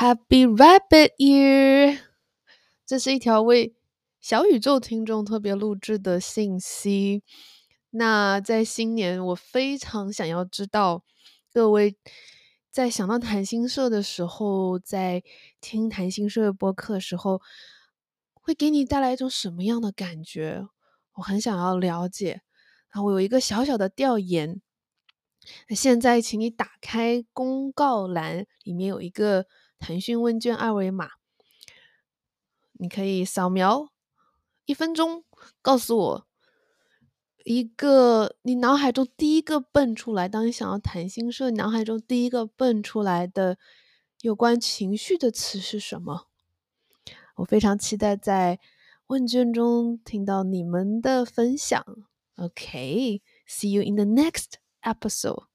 Happy Rabbit Year！这是一条为小宇宙听众特别录制的信息。那在新年，我非常想要知道各位在想到谈心社的时候，在听谈心社的播客的时候，会给你带来一种什么样的感觉？我很想要了解。啊，我有一个小小的调研。那现在，请你打开公告栏，里面有一个腾讯问卷二维码，你可以扫描，一分钟告诉我一个你脑海中第一个蹦出来，当你想要谈心社，脑海中第一个蹦出来的有关情绪的词是什么？我非常期待在问卷中听到你们的分享。OK，see you in the next episode.